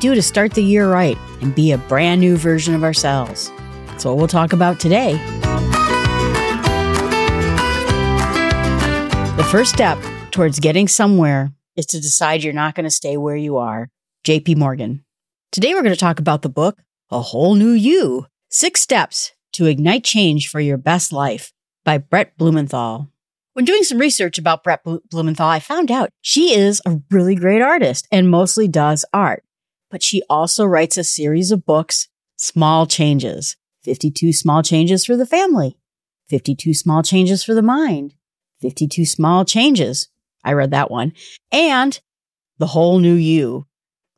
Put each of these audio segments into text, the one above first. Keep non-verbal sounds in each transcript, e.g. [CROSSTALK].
do to start the year right and be a brand new version of ourselves? That's what we'll talk about today. The first step towards getting somewhere is to decide you're not going to stay where you are. JP Morgan. Today we're going to talk about the book, A Whole New You Six Steps to Ignite Change for Your Best Life by Brett Blumenthal. When doing some research about Brett Blumenthal, I found out she is a really great artist and mostly does art. But she also writes a series of books, Small Changes 52 Small Changes for the Family, 52 Small Changes for the Mind, 52 Small Changes. I read that one. And The Whole New You.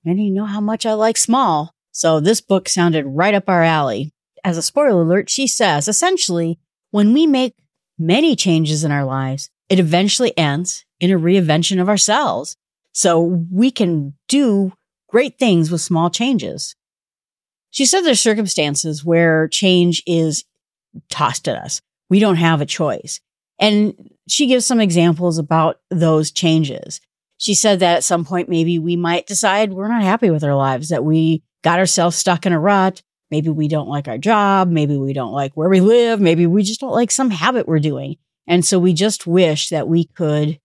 And you know how much I like small. So this book sounded right up our alley. As a spoiler alert, she says essentially, when we make many changes in our lives, it eventually ends in a reinvention of ourselves. So we can do great things with small changes. She said there's circumstances where change is tossed at us. We don't have a choice. And she gives some examples about those changes. She said that at some point, maybe we might decide we're not happy with our lives, that we got ourselves stuck in a rut. Maybe we don't like our job. Maybe we don't like where we live. Maybe we just don't like some habit we're doing. And so we just wish that we could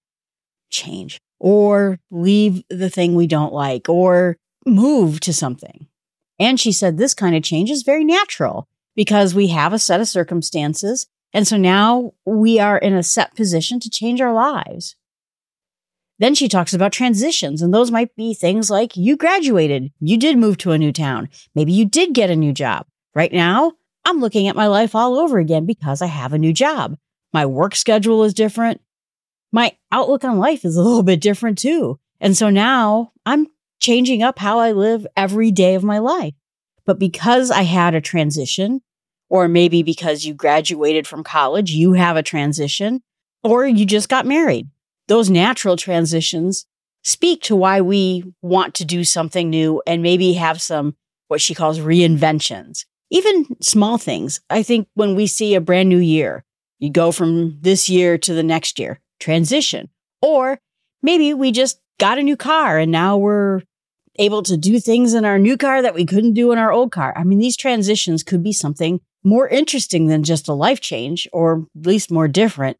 change or leave the thing we don't like or move to something. And she said this kind of change is very natural because we have a set of circumstances. And so now we are in a set position to change our lives. Then she talks about transitions, and those might be things like you graduated, you did move to a new town, maybe you did get a new job. Right now, I'm looking at my life all over again because I have a new job. My work schedule is different. My outlook on life is a little bit different too. And so now I'm changing up how I live every day of my life. But because I had a transition, or maybe because you graduated from college, you have a transition, or you just got married those natural transitions speak to why we want to do something new and maybe have some what she calls reinventions. Even small things. I think when we see a brand new year, you go from this year to the next year, transition. Or maybe we just got a new car and now we're able to do things in our new car that we couldn't do in our old car. I mean, these transitions could be something more interesting than just a life change or at least more different.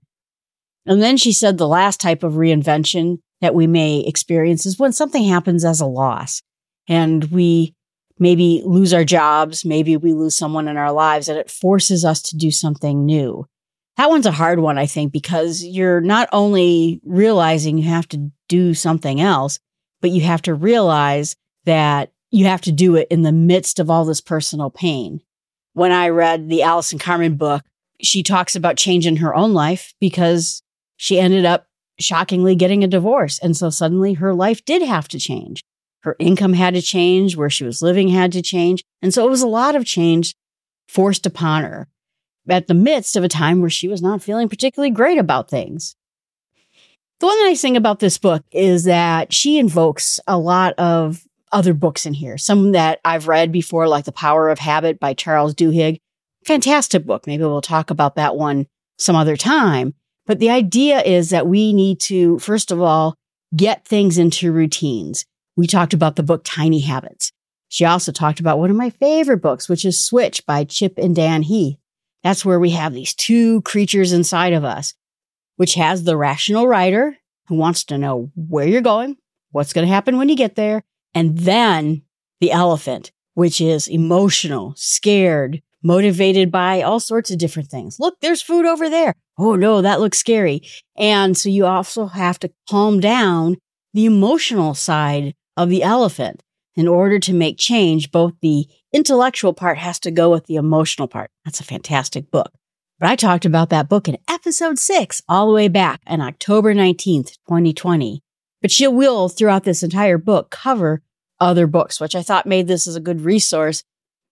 And then she said the last type of reinvention that we may experience is when something happens as a loss and we maybe lose our jobs, maybe we lose someone in our lives and it forces us to do something new. That one's a hard one, I think, because you're not only realizing you have to do something else, but you have to realize that you have to do it in the midst of all this personal pain. When I read the Allison Carmen book, she talks about changing her own life because she ended up shockingly getting a divorce. And so suddenly her life did have to change. Her income had to change, where she was living had to change. And so it was a lot of change forced upon her at the midst of a time where she was not feeling particularly great about things. The one nice thing about this book is that she invokes a lot of other books in here, some that I've read before, like The Power of Habit by Charles Duhigg. Fantastic book. Maybe we'll talk about that one some other time. But the idea is that we need to, first of all, get things into routines. We talked about the book Tiny Habits. She also talked about one of my favorite books, which is Switch by Chip and Dan Heath. That's where we have these two creatures inside of us, which has the rational rider who wants to know where you're going, what's going to happen when you get there, and then the elephant, which is emotional, scared, motivated by all sorts of different things. Look, there's food over there. Oh no, that looks scary. And so you also have to calm down the emotional side of the elephant in order to make change. Both the intellectual part has to go with the emotional part. That's a fantastic book. But I talked about that book in episode six, all the way back on October 19th, 2020. But she will, throughout this entire book, cover other books, which I thought made this as a good resource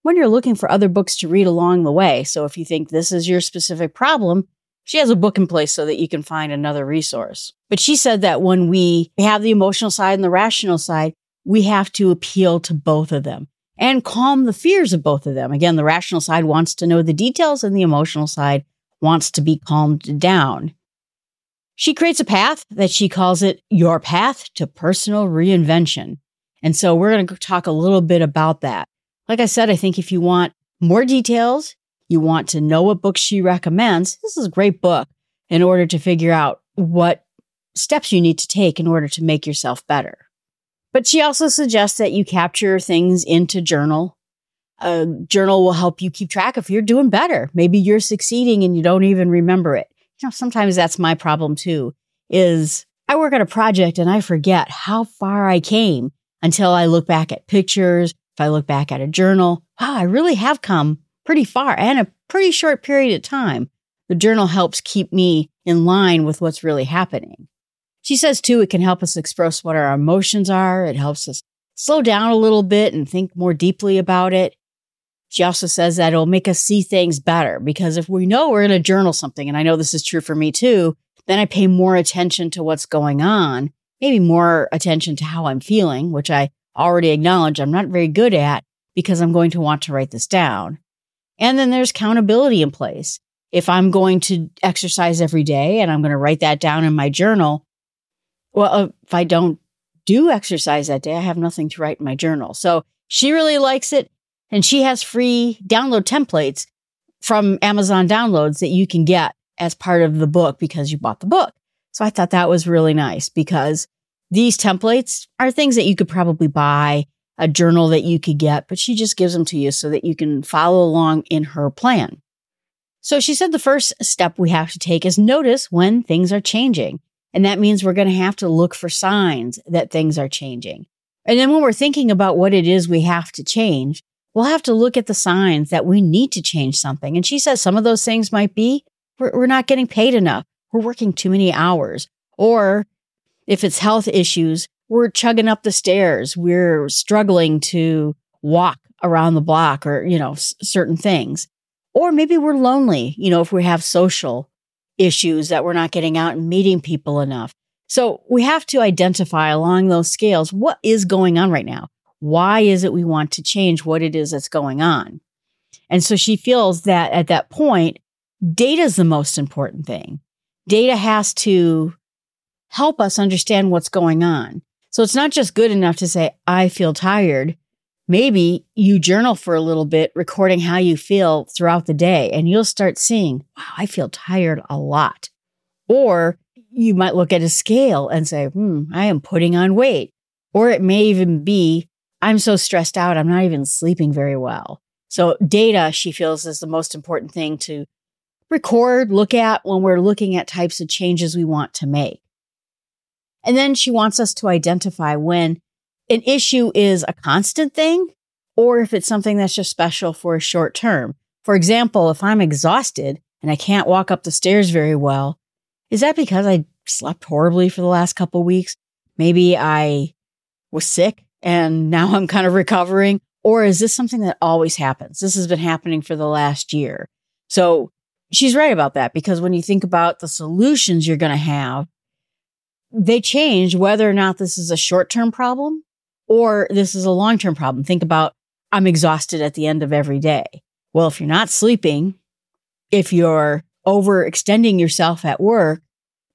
when you're looking for other books to read along the way. So if you think this is your specific problem, she has a book in place so that you can find another resource. But she said that when we have the emotional side and the rational side, we have to appeal to both of them and calm the fears of both of them. Again, the rational side wants to know the details and the emotional side wants to be calmed down. She creates a path that she calls it your path to personal reinvention. And so we're going to talk a little bit about that. Like I said, I think if you want more details, you want to know what books she recommends, this is a great book in order to figure out what steps you need to take in order to make yourself better. But she also suggests that you capture things into journal. A journal will help you keep track if you're doing better. Maybe you're succeeding and you don't even remember it. You know, sometimes that's my problem too, is I work on a project and I forget how far I came until I look back at pictures. If I look back at a journal, wow, I really have come pretty far and a pretty short period of time. The journal helps keep me in line with what's really happening. She says too, it can help us express what our emotions are. It helps us slow down a little bit and think more deeply about it. She also says that it'll make us see things better because if we know we're going to journal something, and I know this is true for me too, then I pay more attention to what's going on, maybe more attention to how I'm feeling, which I already acknowledge I'm not very good at because I'm going to want to write this down. And then there's accountability in place. If I'm going to exercise every day and I'm going to write that down in my journal, well, uh, if I don't do exercise that day, I have nothing to write in my journal. So she really likes it. And she has free download templates from Amazon downloads that you can get as part of the book because you bought the book. So I thought that was really nice because these templates are things that you could probably buy, a journal that you could get, but she just gives them to you so that you can follow along in her plan. So she said the first step we have to take is notice when things are changing. And that means we're going to have to look for signs that things are changing. And then when we're thinking about what it is we have to change, we'll have to look at the signs that we need to change something. And she says some of those things might be we're, we're not getting paid enough. We're working too many hours. Or if it's health issues, we're chugging up the stairs. We're struggling to walk around the block or, you know, s- certain things. Or maybe we're lonely, you know, if we have social issues that we're not getting out and meeting people enough. So we have to identify along those scales what is going on right now. Why is it we want to change what it is that's going on? And so she feels that at that point, data is the most important thing. Data has to help us understand what's going on. So it's not just good enough to say, I feel tired. Maybe you journal for a little bit, recording how you feel throughout the day, and you'll start seeing, wow, I feel tired a lot. Or you might look at a scale and say, hmm, I am putting on weight. Or it may even be, I'm so stressed out, I'm not even sleeping very well. So, data, she feels, is the most important thing to record, look at when we're looking at types of changes we want to make. And then she wants us to identify when an issue is a constant thing or if it's something that's just special for a short term. For example, if I'm exhausted and I can't walk up the stairs very well, is that because I slept horribly for the last couple weeks? Maybe I was sick and [LAUGHS] now I'm kind of recovering. Or is this something that always happens? This has been happening for the last year. So she's right about that because when you think about the solutions you're going to have, they change whether or not this is a short term problem or this is a long term problem. Think about I'm exhausted at the end of every day. Well, if you're not sleeping, if you're overextending yourself at work,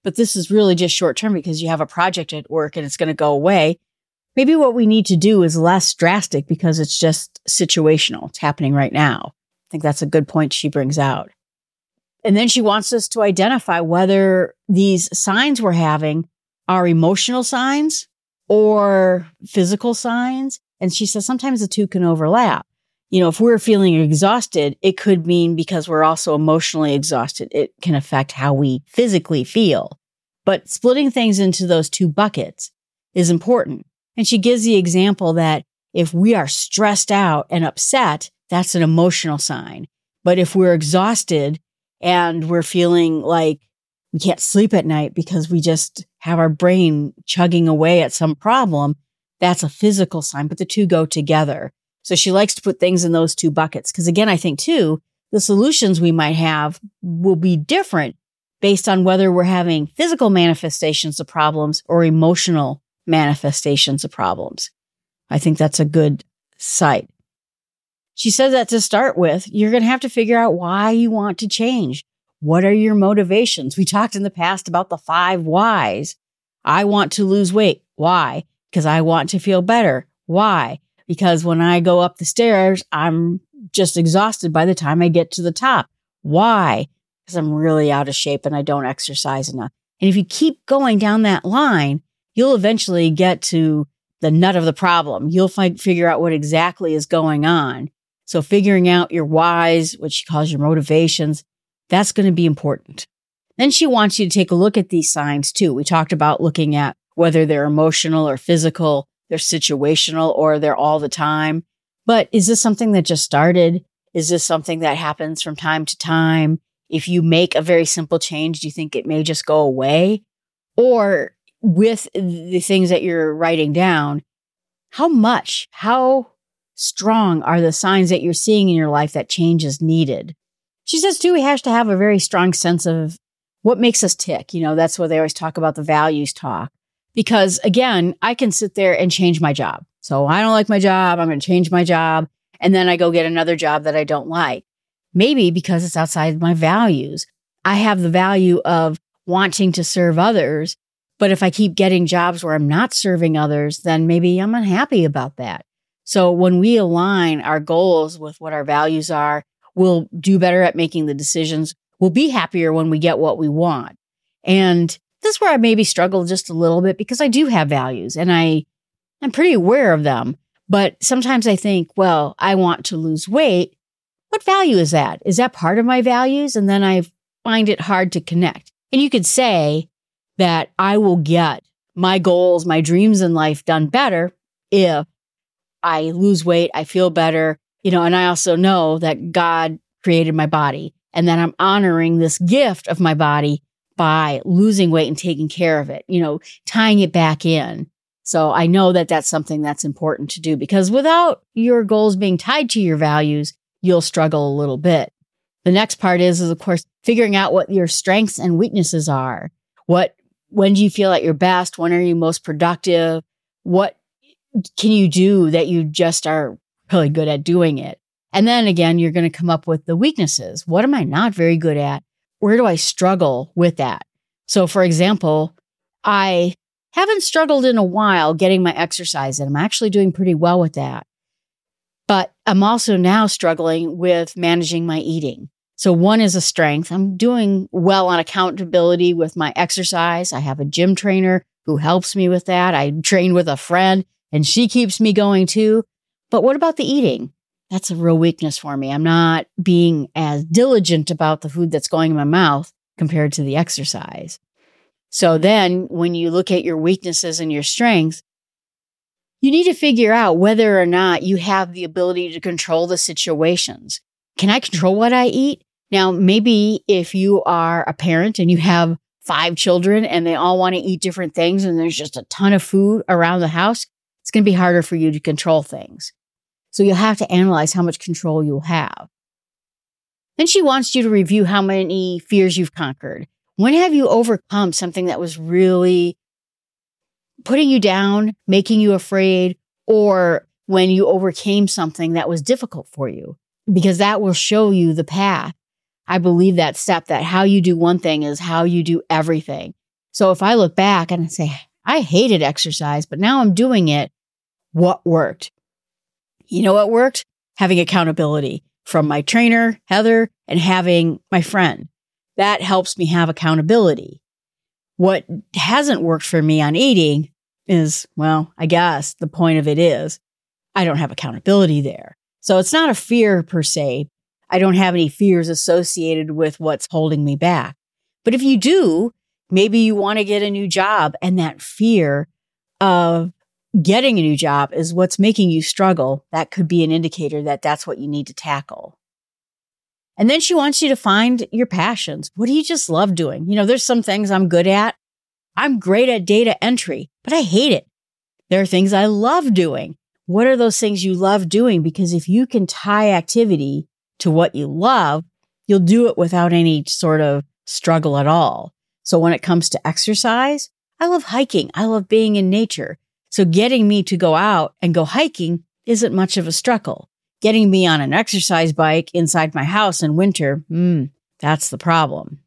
but this is really just short term because you have a project at work and it's going to go away. Maybe what we need to do is less drastic because it's just situational. It's happening right now. I think that's a good point she brings out. And then she wants us to identify whether these signs we're having are emotional signs or physical signs. And she says sometimes the two can overlap. You know, if we're feeling exhausted, it could mean because we're also emotionally exhausted. It can affect how we physically feel. But splitting things into those two buckets is important. And she gives the example that if we are stressed out and upset, that's an emotional sign. But if we're exhausted and we're feeling like we can't sleep at night because we just have our brain chugging away at some problem, that's a physical sign, but the two go together. So she likes to put things in those two buckets. Cause again, I think too, the solutions we might have will be different based on whether we're having physical manifestations of problems or emotional manifestations of problems. I think that's a good sight. She says that to start with, you're going to have to figure out why you want to change. What are your motivations? We talked in the past about the five whys. I want to lose weight. Why? Because I want to feel better. Why? Because when I go up the stairs, I'm just exhausted by the time I get to the top. Why? Because I'm really out of shape and I don't exercise enough. And if you keep going down that line, you'll eventually get to the nut of the problem. You'll find, figure out what exactly is going on. So figuring out your whys, which she calls your motivations, that's going to be important. Then she wants you to take a look at these signs too. We talked about looking at whether they're emotional or physical, they're situational or they're all the time. But is this something that just started? Is this something that happens from time to time? If you make a very simple change, do you think it may just go away? Or with the things that you're writing down, how much, how strong are the signs that you're seeing in your life that change is needed? She says too, we have to have a very strong sense of what makes us tick. You know, that's what they always talk about the values talk. Because again, I can sit there and change my job. So I don't like my job. I'm going to change my job. And then I go get another job that I don't like. Maybe because it's outside my values. I have the value of wanting to serve others but if I keep getting jobs where I'm not serving others, then maybe I'm unhappy about that. So when we align our goals with what our values are, we'll do better at making the decisions. We'll be happier when we get what we want. And this is where I maybe struggle just a little bit because I do have values and I, I'm pretty aware of them. But sometimes I think, well, I want to lose weight. What value is that? Is that part of my values? And then I find it hard to connect. And you could say, that I will get my goals, my dreams in life done better if I lose weight, I feel better, you know, and I also know that God created my body and that I'm honoring this gift of my body by losing weight and taking care of it, you know, tying it back in. So I know that that's something that's important to do because without your goals being tied to your values, you'll struggle a little bit. The next part is, is of course, figuring out what your strengths and weaknesses are. What when do you feel at your best? When are you most productive? What can you do that you just are really good at doing it? And then again, you're going to come up with the weaknesses. What am I not very good at? Where do I struggle with that? So, for example, I haven't struggled in a while getting my exercise in. I'm actually doing pretty well with that. But I'm also now struggling with managing my eating. So one is a strength. I'm doing well on accountability with my exercise. I have a gym trainer who helps me with that. I train with a friend and she keeps me going too. But what about the eating? That's a real weakness for me. I'm not being as diligent about the food that's going in my mouth compared to the exercise. So then when you look at your weaknesses and your strengths, you need to figure out whether or not you have the ability to control the situations. Can I control what I eat? Now, maybe if you are a parent and you have five children and they all want to eat different things and there's just a ton of food around the house, it's going to be harder for you to control things. So you'll have to analyze how much control you'll have. Then she wants you to review how many fears you've conquered. When have you overcome something that was really putting you down, making you afraid, or when you overcame something that was difficult for you? Because that will show you the path I believe that step that how you do one thing is how you do everything. So if I look back and I say, I hated exercise, but now I'm doing it, what worked? You know what worked? Having accountability from my trainer, Heather, and having my friend. That helps me have accountability. What hasn't worked for me on eating is, well, I guess the point of it is I don't have accountability there. So it's not a fear per se, I don't have any fears associated with what's holding me back. But if you do, maybe you want to get a new job and that fear of getting a new job is what's making you struggle. That could be an indicator that that's what you need to tackle. And then she wants you to find your passions. What do you just love doing? You know, there's some things I'm good at. I'm great at data entry, but I hate it. There are things I love doing. What are those things you love doing? Because if you can tie activity to what you love, you'll do it without any sort of struggle at all. So when it comes to exercise, I love hiking. I love being in nature. So getting me to go out and go hiking isn't much of a struggle. Getting me on an exercise bike inside my house in winter, hmm, that's the problem.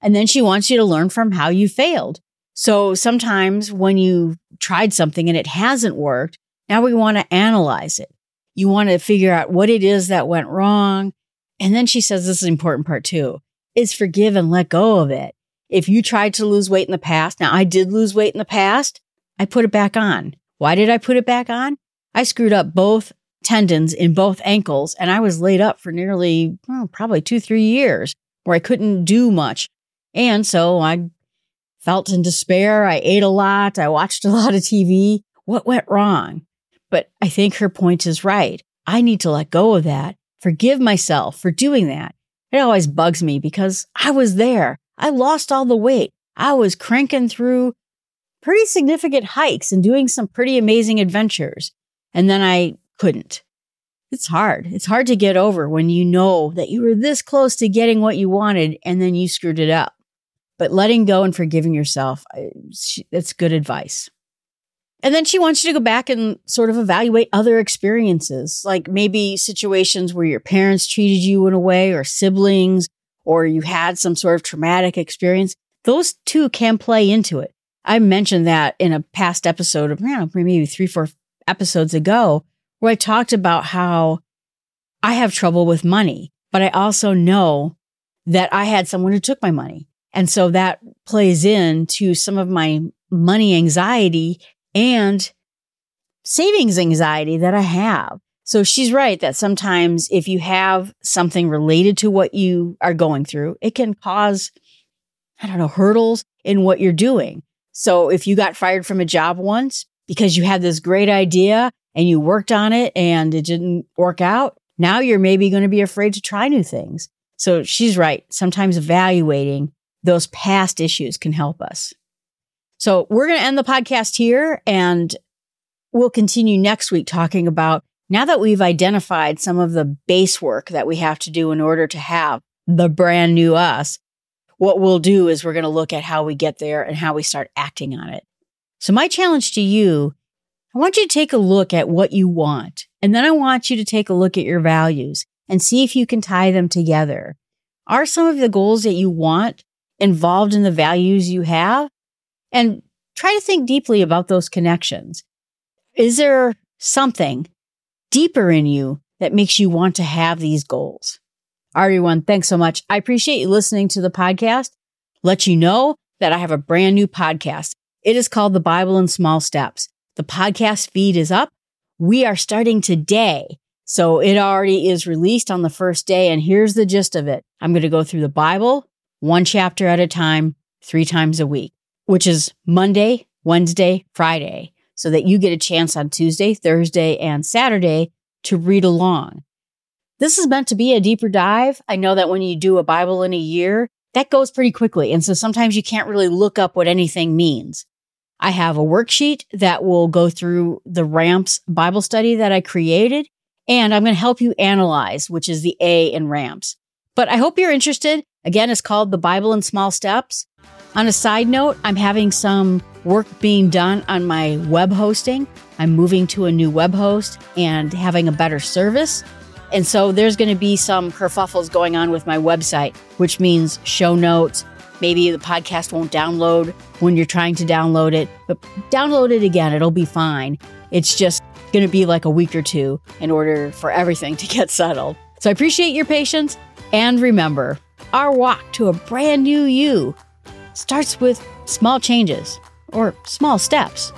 And then she wants you to learn from how you failed. So sometimes when you tried something and it hasn't worked, Now we want to analyze it. You want to figure out what it is that went wrong. And then she says this is an important part too is forgive and let go of it. If you tried to lose weight in the past, now I did lose weight in the past, I put it back on. Why did I put it back on? I screwed up both tendons in both ankles and I was laid up for nearly, well, probably two, three years where I couldn't do much. And so I felt in despair. I ate a lot. I watched a [LAUGHS] lot of TV. What went wrong? But I think her point is right. I need to let go of that, forgive myself for doing that. It always bugs me because I was there. I lost all the weight. I was cranking through pretty significant hikes and doing some pretty amazing adventures. And then I couldn't. It's hard. It's hard to get over when you know that you were this close to getting what you wanted and then you screwed it up. But letting go and forgiving yourself, that's good advice. And then she wants you to go back and sort of evaluate other experiences, like maybe situations where your parents treated you in a way or siblings, or you had some sort of traumatic experience. Those two can play into it. I mentioned that in a past episode of, maybe three, four episodes ago, where I talked about how I have trouble with money, but I also know that I had someone who took my money. And so that plays into some of my money anxiety and savings anxiety that I have. So she's right that sometimes if you have something related to what you are going through, it can cause, I don't know, hurdles in what you're doing. So if you got fired from a job once because you had this great idea and you worked on it and it didn't work out, now you're maybe going to be afraid to try new things. So she's right. Sometimes evaluating those past issues can help us. So we're going to end the podcast here and we'll continue next week talking about now that we've identified some of the base work that we have to do in order to have the brand new us. What we'll do is we're going to look at how we get there and how we start acting on it. So my challenge to you, I want you to take a look at what you want. And then I want you to take a look at your values and see if you can tie them together. Are some of the goals that you want involved in the values you have? and try to think deeply about those connections. Is there something deeper in you that makes you want to have these goals? Everyone, thanks so much. I appreciate you listening to the podcast. Let you know that I have a brand new podcast. It is called The Bible in Small Steps. The podcast feed is up. We are starting today. So it already is released on the first day. And here's the gist of it. I'm going to go through the Bible one chapter at a time, three times a week which is Monday, Wednesday, Friday, so that you get a chance on Tuesday, Thursday, and Saturday to read along. This is meant to be a deeper dive. I know that when you do a Bible in a year, that goes pretty quickly. And so sometimes you can't really look up what anything means. I have a worksheet that will go through the RAMPS Bible study that I created, and I'm going to help you analyze, which is the A in RAMPS. But I hope you're interested. Again, it's called The Bible in Small Steps. On a side note, I'm having some work being done on my web hosting. I'm moving to a new web host and having a better service. And so there's going to be some kerfuffles going on with my website, which means show notes. Maybe the podcast won't download when you're trying to download it, but download it again. It'll be fine. It's just going to be like a week or two in order for everything to [LAUGHS] get settled. So I appreciate your patience. And remember, our walk to a brand new you starts with small changes or small steps.